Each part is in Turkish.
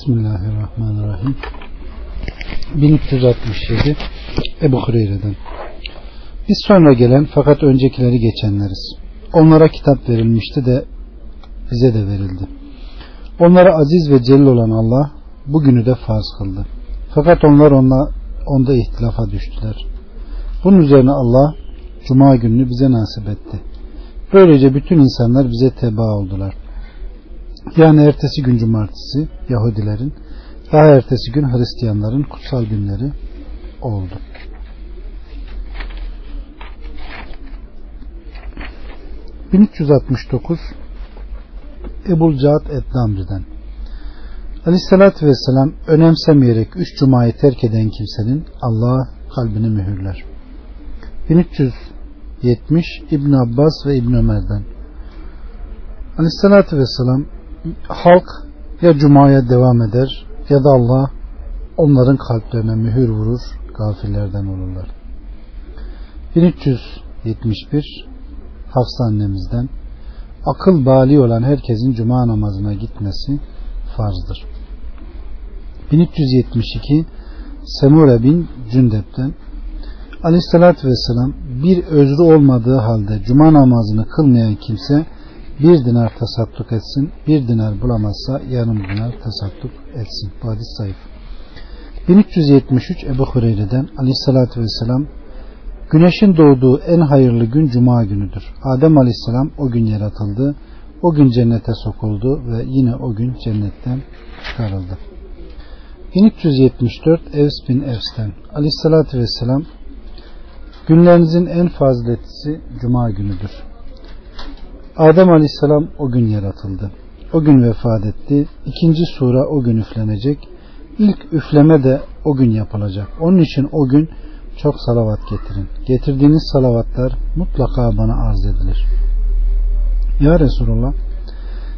Bismillahirrahmanirrahim. 1367 Ebu Hureyre'den Biz sonra gelen fakat öncekileri geçenleriz. Onlara kitap verilmişti de bize de verildi. Onlara aziz ve celil olan Allah bugünü de farz kıldı. Fakat onlar onla, onda ihtilafa düştüler. Bunun üzerine Allah Cuma gününü bize nasip etti. Böylece bütün insanlar bize teba oldular. Yani ertesi gün cumartesi Yahudilerin, daha ertesi gün Hristiyanların kutsal günleri oldu. ...1369 Ebul Cahat Etnamri'den Aleyhissalatü Vesselam önemsemeyerek üç cumayı terk eden kimsenin Allah kalbini mühürler. 1370 İbn Abbas ve İbn Ömer'den Aleyhissalatü Vesselam halk ya cumaya devam eder ya da Allah onların kalplerine mühür vurur gafillerden olurlar. 1371 Hafsa annemizden akıl bali olan herkesin cuma namazına gitmesi farzdır. 1372 Semure bin Cündep'ten Aleyhissalatü Vesselam bir özrü olmadığı halde cuma namazını kılmayan kimse bir dinar tasadduk etsin, bir dinar bulamazsa yarım dinar tasadduk etsin. Bu hadis zayıf. 1373 Ebu Hureyre'den aleyhissalatü vesselam Güneşin doğduğu en hayırlı gün cuma günüdür. Adem aleyhisselam o gün yaratıldı. O gün cennete sokuldu ve yine o gün cennetten çıkarıldı. 1374 Evs bin Evs'ten aleyhissalatü vesselam günlerinizin en faziletlisi cuma günüdür. Adem Aleyhisselam o gün yaratıldı. O gün vefat etti. İkinci sura o gün üflenecek. İlk üfleme de o gün yapılacak. Onun için o gün çok salavat getirin. Getirdiğiniz salavatlar mutlaka bana arz edilir. Ya Resulullah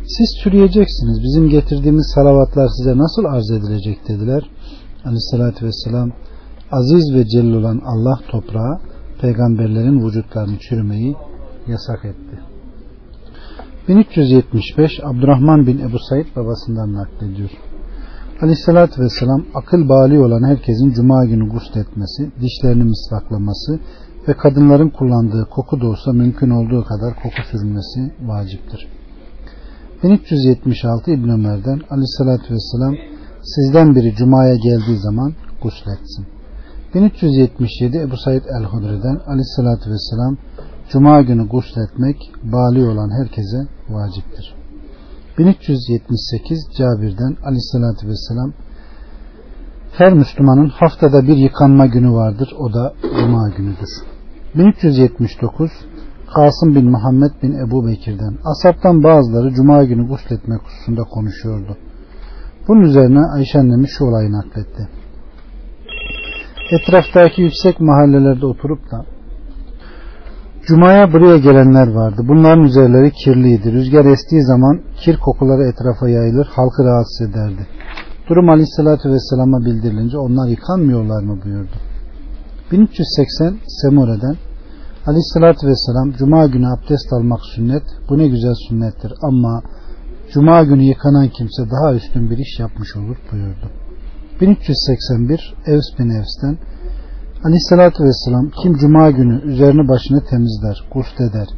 siz türeyeceksiniz. Bizim getirdiğimiz salavatlar size nasıl arz edilecek dediler. Aleyhissalatü vesselam aziz ve celil olan Allah toprağa peygamberlerin vücutlarını çürümeyi yasak etti. 1375 Abdurrahman bin Ebu Said babasından naklediyor. Aleyhissalatü vesselam akıl bali olan herkesin cuma günü gusletmesi, dişlerini misvaklaması ve kadınların kullandığı koku da olsa mümkün olduğu kadar koku sürülmesi vaciptir. 1376 İbn Ömer'den Aleyhissalatü vesselam sizden biri cumaya geldiği zaman gusletsin. 1377 Ebu Said el-Hudri'den Aleyhissalatü vesselam Cuma günü gusletmek bali olan herkese vaciptir. 1378 Cabir'den aleyhissalatü vesselam her Müslümanın haftada bir yıkanma günü vardır. O da Cuma günüdür. 1379 Kasım bin Muhammed bin Ebu Bekir'den Asaptan bazıları Cuma günü gusletmek hususunda konuşuyordu. Bunun üzerine Ayşe annemiz şu olayı nakletti. Etraftaki yüksek mahallelerde oturup da Cuma'ya buraya gelenler vardı. Bunların üzerleri kirliydi. Rüzgar estiği zaman kir kokuları etrafa yayılır, halkı rahatsız ederdi. Durum Aleyhisselatü Vesselam'a bildirilince onlar yıkanmıyorlar mı buyurdu. 1380 Semure'den Aleyhisselatü Vesselam Cuma günü abdest almak sünnet, bu ne güzel sünnettir ama Cuma günü yıkanan kimse daha üstün bir iş yapmış olur buyurdu. 1381 Evs bin Evs'ten Aleyhissalatü vesselam kim cuma günü üzerini başını temizler, eder,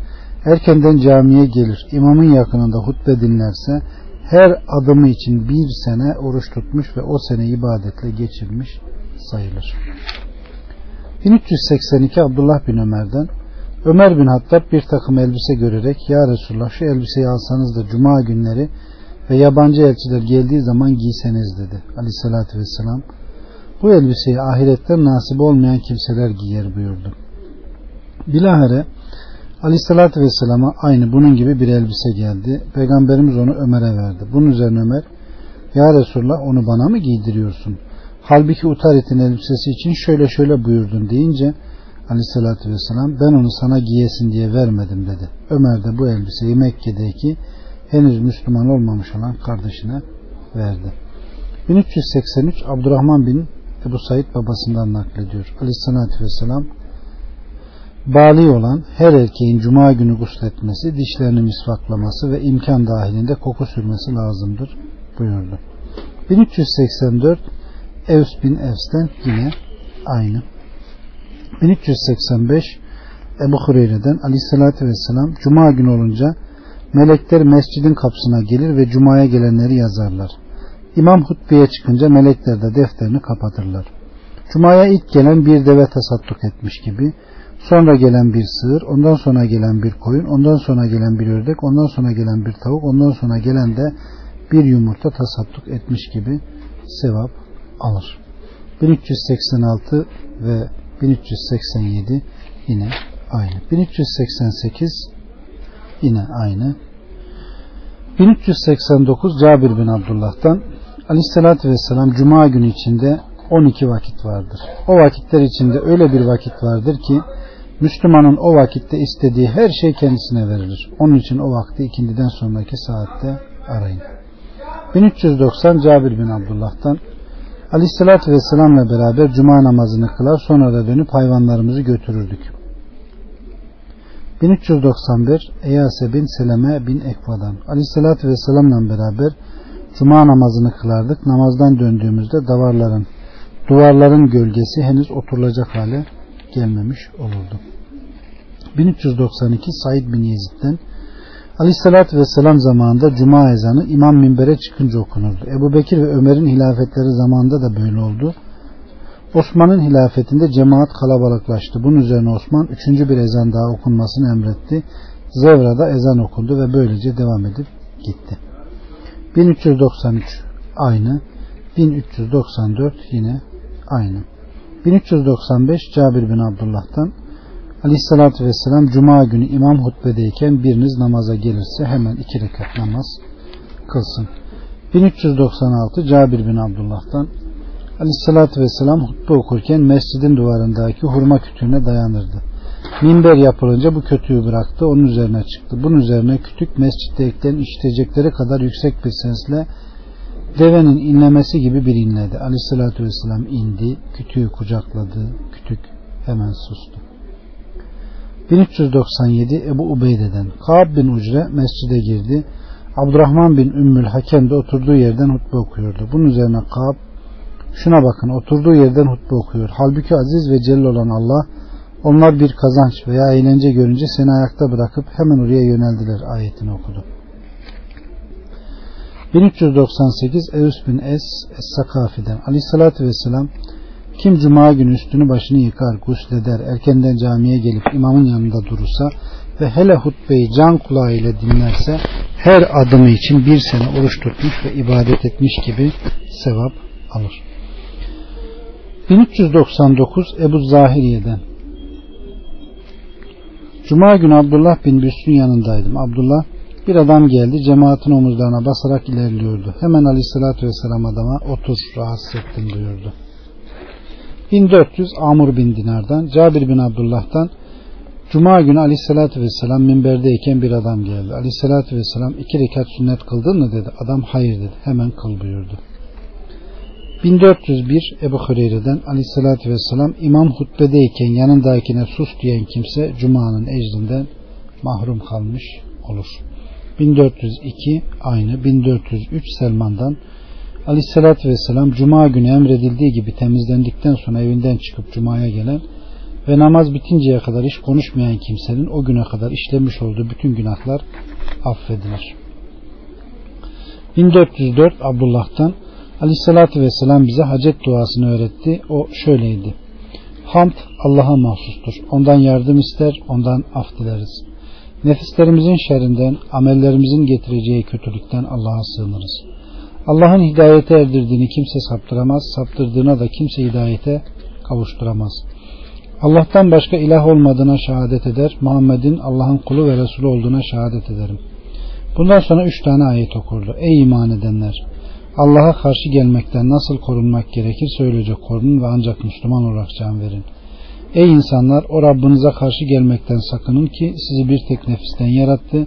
erkenden camiye gelir, imamın yakınında hutbe dinlerse her adımı için bir sene oruç tutmuş ve o sene ibadetle geçirmiş sayılır. 1382 Abdullah bin Ömer'den Ömer bin Hattab bir takım elbise görerek Ya Resulullah şu elbiseyi alsanız da cuma günleri ve yabancı elçiler geldiği zaman giyseniz dedi. Aleyhissalatü vesselam bu elbiseyi ahiretten nasip olmayan kimseler giyer buyurdu. Bilahare Aleyhisselatü Vesselam'a aynı bunun gibi bir elbise geldi. Peygamberimiz onu Ömer'e verdi. Bunun üzerine Ömer Ya Resulullah onu bana mı giydiriyorsun? Halbuki Utarit'in elbisesi için şöyle şöyle buyurdun deyince Aleyhisselatü Vesselam ben onu sana giyesin diye vermedim dedi. Ömer de bu elbiseyi Mekke'deki henüz Müslüman olmamış olan kardeşine verdi. 1383 Abdurrahman bin Ebu Said babasından naklediyor. Aleyhissalatü vesselam bali olan her erkeğin cuma günü gusletmesi, dişlerini misvaklaması ve imkan dahilinde koku sürmesi lazımdır buyurdu. 1384 Evs bin Evs'ten yine aynı. 1385 Ebu Hureyre'den aleyhissalatü vesselam Cuma günü olunca melekler mescidin kapısına gelir ve Cuma'ya gelenleri yazarlar. İmam hutbeye çıkınca melekler de defterini kapatırlar. Cuma'ya ilk gelen bir deve tasadduk etmiş gibi, sonra gelen bir sığır, ondan sonra gelen bir koyun, ondan sonra gelen bir ördek, ondan sonra gelen bir tavuk, ondan sonra gelen de bir yumurta tasadduk etmiş gibi sevap alır. 1386 ve 1387 yine aynı. 1388 yine aynı. 1389 Cabir bin Abdullah'tan Aleyhisselatü Vesselam Cuma günü içinde 12 vakit vardır. O vakitler içinde öyle bir vakit vardır ki Müslümanın o vakitte istediği her şey kendisine verilir. Onun için o vakti ikindiden sonraki saatte arayın. 1390 Cabir bin Abdullah'tan Aleyhisselatü Vesselam'la beraber cuma namazını kılar sonra da dönüp hayvanlarımızı götürürdük. 1391 Eyase bin Seleme bin Ekva'dan Aleyhisselatü Vesselam'la beraber cuma namazını kılardık. Namazdan döndüğümüzde davarların, duvarların gölgesi henüz oturulacak hale gelmemiş olurdu. 1392 Said bin Yezid'den Aleyhissalatü Vesselam zamanında cuma ezanı imam minbere çıkınca okunurdu. Ebu Bekir ve Ömer'in hilafetleri zamanında da böyle oldu. Osman'ın hilafetinde cemaat kalabalıklaştı. Bunun üzerine Osman üçüncü bir ezan daha okunmasını emretti. Zevra'da ezan okundu ve böylece devam edip gitti. 1393 aynı. 1394 yine aynı. 1395 Cabir bin Abdullah'tan Aleyhissalatü Vesselam Cuma günü imam hutbedeyken biriniz namaza gelirse hemen iki rekat namaz kılsın. 1396 Cabir bin Abdullah'tan Aleyhissalatü Vesselam hutbe okurken mescidin duvarındaki hurma kütüğüne dayanırdı. Minber yapılınca bu kötüyü bıraktı, onun üzerine çıktı. Bunun üzerine kütük mescitteyken işitecekleri kadar yüksek bir sesle devenin inlemesi gibi bir inledi. Aleyhissalatü Vesselam indi, kütüğü kucakladı, kütük hemen sustu. 1397 Ebu Ubeyde'den Kaab bin Ucre mescide girdi. Abdurrahman bin Ümmül Hakem de oturduğu yerden hutbe okuyordu. Bunun üzerine Kaab şuna bakın oturduğu yerden hutbe okuyor. Halbuki aziz ve celil olan Allah onlar bir kazanç veya eğlence görünce seni ayakta bırakıp hemen oraya yöneldiler ayetini okudu. 1398 Eus bin Es Es-Sakafi'den Aleyhissalatü Vesselam kim cuma günü üstünü başını yıkar, gusleder, erkenden camiye gelip imamın yanında durursa ve hele hutbeyi can kulağıyla dinlerse her adımı için bir sene oruç tutmuş ve ibadet etmiş gibi sevap alır. 1399 Ebu Zahiriye'den Cuma günü Abdullah bin Büs'ün yanındaydım. Abdullah bir adam geldi cemaatin omuzlarına basarak ilerliyordu. Hemen aleyhissalatü vesselam adama otur rahatsız ettim buyurdu. 1400 Amur bin Dinar'dan Cabir bin Abdullah'tan Cuma günü aleyhissalatü vesselam minberdeyken bir adam geldi. Aleyhissalatü vesselam iki rekat sünnet kıldın mı dedi. Adam hayır dedi. Hemen kıl buyurdu. 1401 Ebu Hureyre'den aleyhissalatü vesselam imam hutbedeyken yanındakine sus diyen kimse Cuma'nın ecrinden mahrum kalmış olur. 1402 aynı 1403 Selman'dan Aleyhissalatü Vesselam Cuma günü emredildiği gibi temizlendikten sonra evinden çıkıp Cuma'ya gelen ve namaz bitinceye kadar hiç konuşmayan kimsenin o güne kadar işlemiş olduğu bütün günahlar affedilir. 1404 Abdullah'tan Aleyhissalatü Vesselam bize hacet duasını öğretti. O şöyleydi. Hamd Allah'a mahsustur. Ondan yardım ister, ondan af dileriz. Nefislerimizin şerrinden, amellerimizin getireceği kötülükten Allah'a sığınırız. Allah'ın hidayete erdirdiğini kimse saptıramaz, saptırdığına da kimse hidayete kavuşturamaz. Allah'tan başka ilah olmadığına şehadet eder, Muhammed'in Allah'ın kulu ve Resulü olduğuna şehadet ederim. Bundan sonra üç tane ayet okurdu. Ey iman edenler! Allah'a karşı gelmekten nasıl korunmak gerekir söyleyecek korunun ve ancak Müslüman olarak can verin. Ey insanlar o Rabbinize karşı gelmekten sakının ki sizi bir tek nefisten yarattı.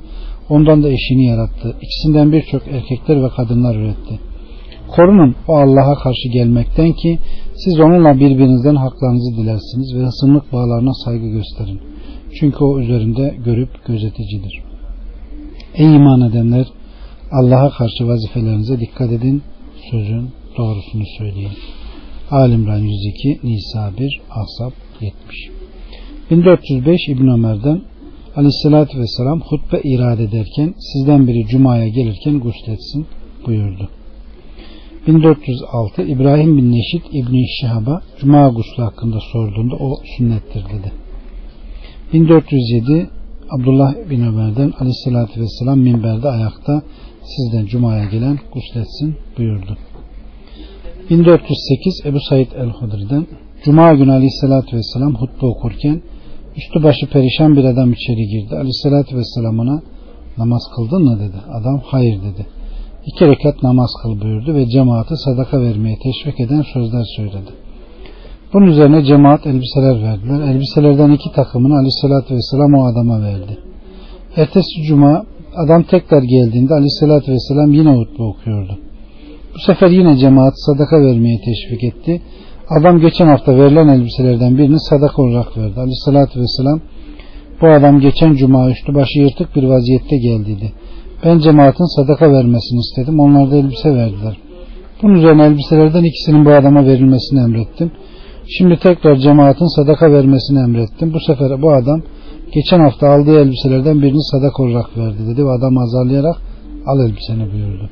Ondan da eşini yarattı. İkisinden birçok erkekler ve kadınlar üretti. Korunun o Allah'a karşı gelmekten ki siz onunla birbirinizden haklarınızı dilersiniz ve hısımlık bağlarına saygı gösterin. Çünkü o üzerinde görüp gözeticidir. Ey iman edenler Allah'a karşı vazifelerinize dikkat edin. sözün doğrusunu söyleyin. Alimran 102, Nisa 1, Ahzab 70. 1405 İbn Ömer'den Aleyhisselatü Vesselam hutbe irade ederken sizden biri Cuma'ya gelirken gusletsin buyurdu. 1406 İbrahim bin Neşit İbni Şihab'a Cuma guslu hakkında sorduğunda o sünnettir dedi. 1407 Abdullah bin Ömer'den Aleyhisselatü Vesselam minberde ayakta sizden Cuma'ya gelen gusletsin buyurdu. 1408 Ebu Said el-Hudri'den Cuma günü Aleyhisselatü Vesselam hutbe okurken üstü başı perişan bir adam içeri girdi. Aleyhisselatü Vesselam ona namaz kıldın mı dedi. Adam hayır dedi. İki rekat namaz kıl buyurdu ve cemaati sadaka vermeye teşvik eden sözler söyledi. Bunun üzerine cemaat elbiseler verdiler. Elbiselerden iki takımını Aleyhisselatü Vesselam o adama verdi. Ertesi cuma adam tekrar geldiğinde Aleyhisselatü Vesselam yine hutbe okuyordu. Bu sefer yine cemaat sadaka vermeye teşvik etti. Adam geçen hafta verilen elbiselerden birini sadaka olarak verdi. Aleyhissalatü vesselam bu adam geçen cuma üstü başı yırtık bir vaziyette geldiydi. Ben cemaatin sadaka vermesini istedim. Onlar da elbise verdiler. Bunun üzerine elbiselerden ikisinin bu adama verilmesini emrettim. Şimdi tekrar cemaatin sadaka vermesini emrettim. Bu sefer bu adam geçen hafta aldığı elbiselerden birini sadaka olarak verdi dedi ve adam azarlayarak al elbiseni buyurdu.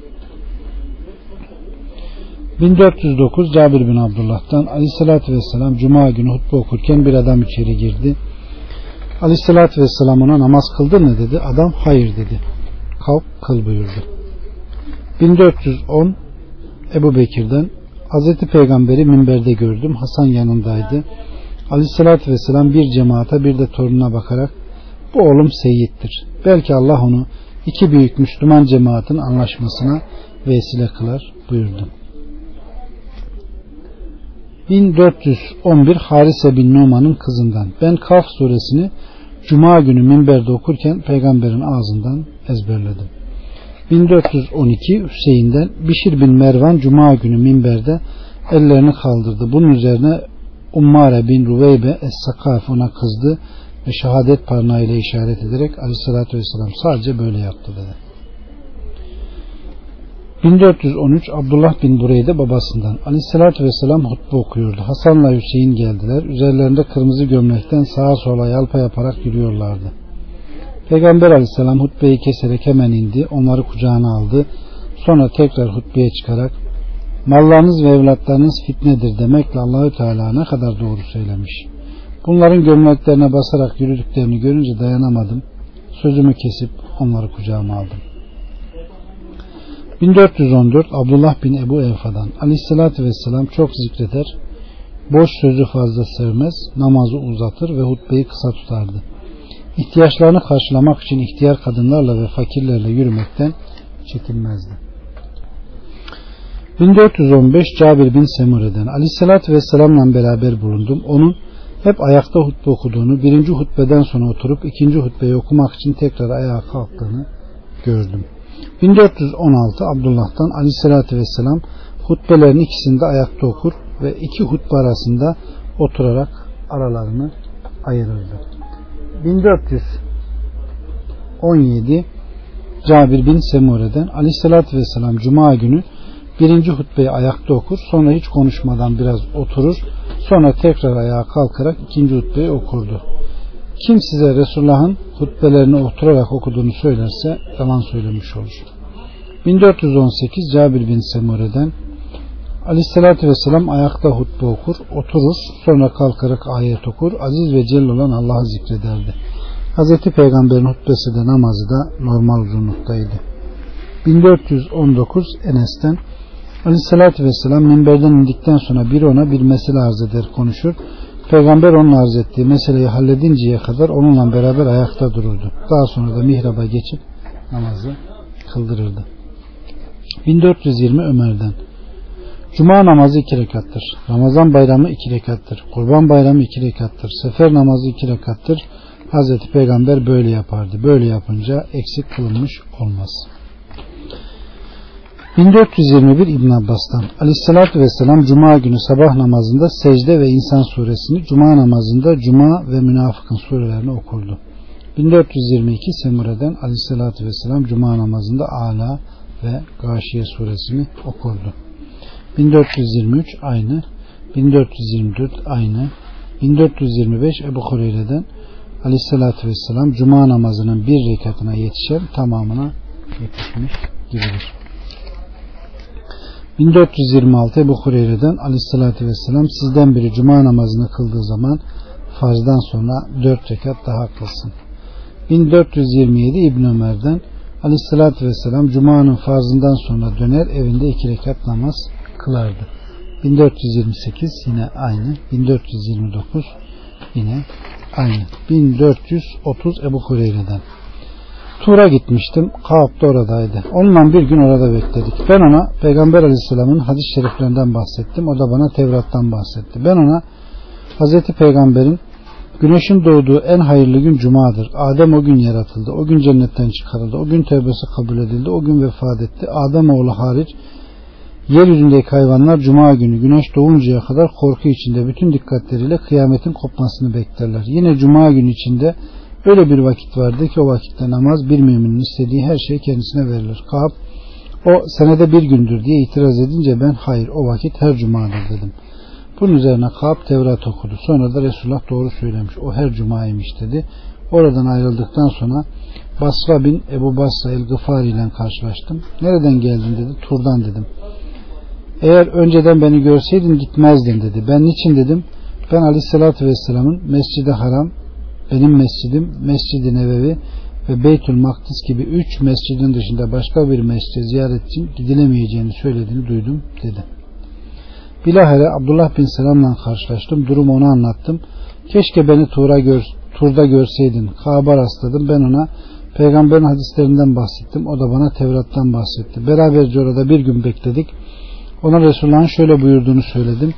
1409 Cabir bin Abdullah'tan Aleyhisselatü Vesselam Cuma günü hutbe okurken bir adam içeri girdi. Aleyhisselatü Vesselam ona namaz kıldın mı dedi. Adam hayır dedi. Kalk kıl buyurdu. 1410 Ebu Bekir'den Hazreti Peygamberi minberde gördüm. Hasan yanındaydı. Aleyhisselatü Vesselam bir cemaate bir de torununa bakarak bu oğlum seyittir. Belki Allah onu iki büyük Müslüman cemaatin anlaşmasına vesile kılar buyurdu. 1411 Harise bin Numan'ın kızından. Ben Kaf suresini Cuma günü minberde okurken peygamberin ağzından ezberledim. 1412 Hüseyin'den Bişir bin Mervan Cuma günü minberde ellerini kaldırdı. Bunun üzerine Ummare bin Ruveybe Es-Sakaf ona kızdı ve şehadet parmağıyla işaret ederek Aleyhisselatü Vesselam sadece böyle yaptı dedi. 1413 Abdullah bin Bureyde babasından Aleyhisselatü Vesselam hutbe okuyordu. Hasan'la Hüseyin geldiler. Üzerlerinde kırmızı gömlekten sağa sola yalpa yaparak yürüyorlardı. Peygamber Aleyhisselam hutbeyi keserek hemen indi. Onları kucağına aldı. Sonra tekrar hutbeye çıkarak mallarınız ve evlatlarınız fitnedir demekle Allahü Teala ne kadar doğru söylemiş. Bunların gömleklerine basarak yürüdüklerini görünce dayanamadım. Sözümü kesip onları kucağıma aldım. 1414 Abdullah bin Ebu Evfa'dan Aleyhisselatü Vesselam çok zikreder, boş sözü fazla sevmez, namazı uzatır ve hutbeyi kısa tutardı. İhtiyaçlarını karşılamak için ihtiyar kadınlarla ve fakirlerle yürümekten çekinmezdi. 1415 Cabir bin Semure'den Aleyhisselatü Vesselam'la beraber bulundum. Onun hep ayakta hutbe okuduğunu, birinci hutbeden sonra oturup ikinci hutbeyi okumak için tekrar ayağa kalktığını gördüm. 1416 Abdullah'tan aleyhissalatü vesselam hutbelerin ikisinde ayakta okur ve iki hutbe arasında oturarak aralarını ayırırdı. 1417 Cabir bin Semure'den aleyhissalatü vesselam Cuma günü birinci hutbeyi ayakta okur sonra hiç konuşmadan biraz oturur sonra tekrar ayağa kalkarak ikinci hutbeyi okurdu. Kim size Resulullah'ın hutbelerini oturarak okuduğunu söylerse yalan söylemiş olur. 1418 Cabir bin Semure'den Aleyhisselatü Vesselam ayakta hutbe okur, oturur, sonra kalkarak ayet okur, aziz ve celil olan Allah'ı zikrederdi. Hazreti Peygamber'in hutbesi de namazı da normal uzunluktaydı. 1419 Enes'ten Aleyhisselatü Vesselam minberden indikten sonra biri ona bir mesele arz eder konuşur. Peygamber onun arz ettiği meseleyi halledinceye kadar onunla beraber ayakta dururdu. Daha sonra da mihraba geçip namazı kıldırırdı. 1420 Ömer'den Cuma namazı iki rekattır. Ramazan bayramı iki rekattır. Kurban bayramı iki rekattır. Sefer namazı iki rekattır. Hazreti Peygamber böyle yapardı. Böyle yapınca eksik kılınmış olmaz. 1421 İbn Abbas'tan Aleyhisselatü Vesselam Cuma günü sabah namazında secde ve insan suresini Cuma namazında Cuma ve münafıkın surelerini okurdu. 1422 Semure'den Aleyhisselatü Vesselam Cuma namazında Ala ve Gâşiye suresini okurdu. 1423 aynı. 1424 aynı. 1425 Ebu Hureyre'den Aleyhisselatü Vesselam Cuma namazının bir rekatına yetişen tamamına yetişmiş gibidir. 1426 Ebu Hureyre'den Aleyhisselatü Vesselam sizden biri Cuma namazını kıldığı zaman farzdan sonra dört rekat daha kılsın. 1427 İbn Ömer'den Aleyhisselatü Vesselam Cuma'nın farzından sonra döner evinde iki rekat namaz kılardı. 1428 yine aynı. 1429 yine aynı. 1430 Ebu Hureyre'den. Tur'a gitmiştim. Kaab da oradaydı. Onunla bir gün orada bekledik. Ben ona Peygamber Aleyhisselam'ın hadis-i şeriflerinden bahsettim. O da bana Tevrat'tan bahsetti. Ben ona Hazreti Peygamber'in Güneşin doğduğu en hayırlı gün cumadır. Adem o gün yaratıldı. O gün cennetten çıkarıldı. O gün tevbesi kabul edildi. O gün vefat etti. Adem oğlu hariç yeryüzündeki hayvanlar cuma günü güneş doğuncaya kadar korku içinde bütün dikkatleriyle kıyametin kopmasını beklerler. Yine cuma günü içinde öyle bir vakit vardı ki o vakitte namaz bir müminin istediği her şey kendisine verilir. Kab o senede bir gündür diye itiraz edince ben hayır o vakit her cumadır dedim. Bunun üzerine Kab Tevrat okudu. Sonra da Resulullah doğru söylemiş. O her cumaymış dedi. Oradan ayrıldıktan sonra Basra bin Ebu Basra el-Gıfari ile karşılaştım. Nereden geldin dedi. Tur'dan dedim. Eğer önceden beni görseydin gitmezdin dedi. Ben niçin dedim. Ben aleyhissalatü vesselamın mescidi haram, benim mescidim, mescidi nevevi ve Beytül Makdis gibi üç mescidin dışında başka bir mescide ziyaret için gidilemeyeceğini söylediğini duydum dedi. Bilahare Abdullah bin Selam'la karşılaştım. Durumu ona anlattım. Keşke beni Tur'a gör, Tur'da görseydin. Kaaba rastladım. Ben ona peygamberin hadislerinden bahsettim. O da bana Tevrat'tan bahsetti. Beraberce orada bir gün bekledik. Ona Resulullah'ın şöyle buyurduğunu söyledim.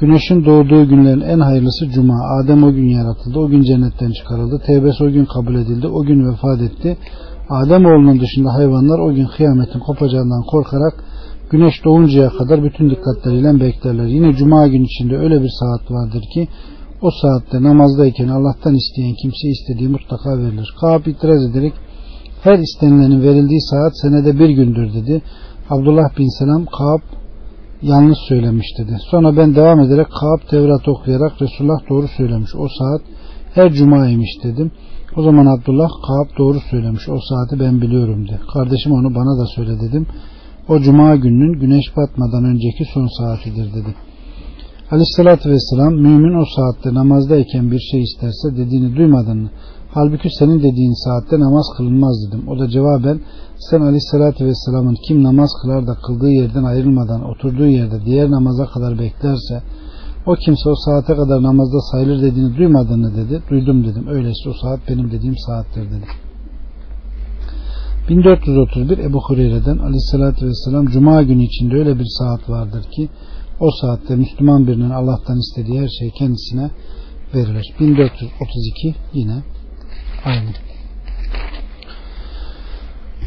Güneşin doğduğu günlerin en hayırlısı Cuma. Adem o gün yaratıldı. O gün cennetten çıkarıldı. Tevbesi o gün kabul edildi. O gün vefat etti. Adem oğlunun dışında hayvanlar o gün kıyametin kopacağından korkarak güneş doğuncaya kadar bütün dikkatleriyle beklerler. Yine cuma gün içinde öyle bir saat vardır ki o saatte namazdayken Allah'tan isteyen kimse istediği mutlaka verilir. Kaab itiraz ederek her istenilenin verildiği saat senede bir gündür dedi. Abdullah bin Selam Kaab yanlış söylemiş dedi. Sonra ben devam ederek Kaab Tevrat okuyarak Resulullah doğru söylemiş. O saat her cumaymış dedim. O zaman Abdullah Kaab doğru söylemiş. O saati ben biliyorum dedi. Kardeşim onu bana da söyle dedim. O cuma gününün güneş batmadan önceki son saatidir dedi. Aleyhissalatü vesselam mümin o saatte namazdayken bir şey isterse dediğini duymadın mı? Halbuki senin dediğin saatte namaz kılınmaz dedim. O da cevaben sen aleyhissalatü vesselamın kim namaz kılar da kıldığı yerden ayrılmadan oturduğu yerde diğer namaza kadar beklerse o kimse o saate kadar namazda sayılır dediğini duymadığını dedi. Duydum dedim. Öyleyse o saat benim dediğim saattir dedi. 1431 Ebu Hureyre'den aleyhissalatü vesselam Cuma günü içinde öyle bir saat vardır ki o saatte Müslüman birinin Allah'tan istediği her şey kendisine verilir. 1432 yine aynı.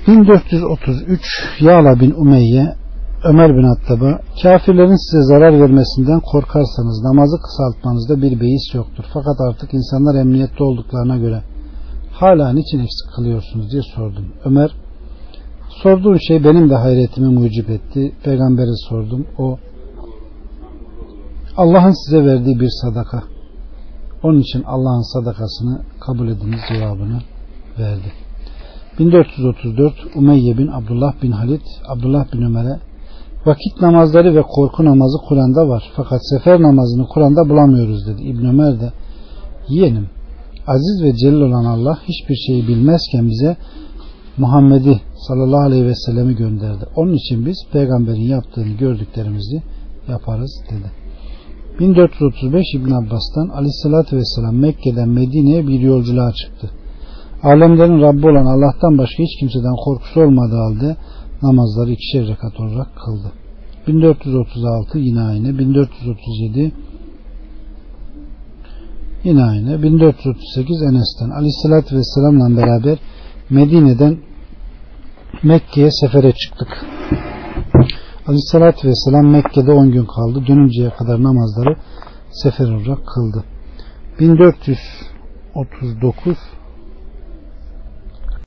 1433 Yağla bin Umeyye Ömer bin Hattab'a kafirlerin size zarar vermesinden korkarsanız namazı kısaltmanızda bir beis yoktur. Fakat artık insanlar emniyette olduklarına göre hala niçin eksik kılıyorsunuz diye sordum. Ömer sorduğun şey benim de hayretimi mucip etti. Peygamber'e sordum. O Allah'ın size verdiği bir sadaka. Onun için Allah'ın sadakasını kabul ediniz cevabını verdi. 1434 Umeyye bin Abdullah bin Halit Abdullah bin Ömer'e vakit namazları ve korku namazı Kur'an'da var. Fakat sefer namazını Kur'an'da bulamıyoruz dedi. İbn Ömer de yeğenim aziz ve celil olan Allah hiçbir şeyi bilmezken bize Muhammed'i sallallahu aleyhi ve sellemi gönderdi. Onun için biz peygamberin yaptığını gördüklerimizi yaparız dedi. 1435 İbn Abbas'tan aleyhissalatü vesselam Mekke'den Medine'ye bir yolculuğa çıktı. Alemlerin Rabbi olan Allah'tan başka hiç kimseden korkusu olmadığı halde namazları ikişer rekat olarak kıldı. 1436 yine aynı. 1437 Yine aynı. 1438 Enes'ten Aleyhisselatü Vesselam'la beraber Medine'den Mekke'ye sefere çıktık. Aleyhisselatü Vesselam Mekke'de 10 gün kaldı. Dönünceye kadar namazları sefer olarak kıldı. 1439